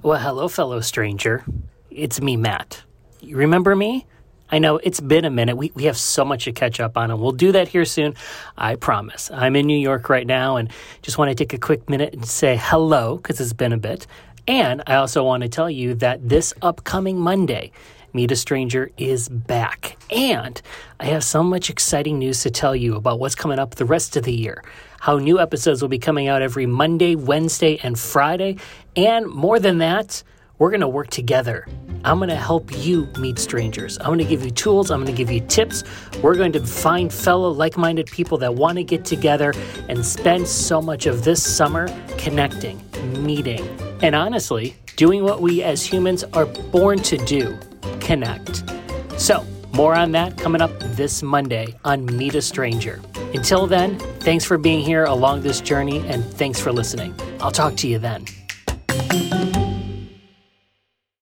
Well, hello, fellow stranger. It's me, Matt. You remember me? I know it's been a minute. We, we have so much to catch up on, and we'll do that here soon. I promise. I'm in New York right now and just want to take a quick minute and say hello because it's been a bit. And I also want to tell you that this upcoming Monday, Meet a Stranger is back. And I have so much exciting news to tell you about what's coming up the rest of the year. How new episodes will be coming out every Monday, Wednesday, and Friday. And more than that, we're going to work together. I'm going to help you meet strangers. I'm going to give you tools. I'm going to give you tips. We're going to find fellow like minded people that want to get together and spend so much of this summer connecting, meeting, and honestly, doing what we as humans are born to do connect. So, more on that coming up this Monday on Meet a Stranger. Until then, thanks for being here along this journey and thanks for listening. I'll talk to you then.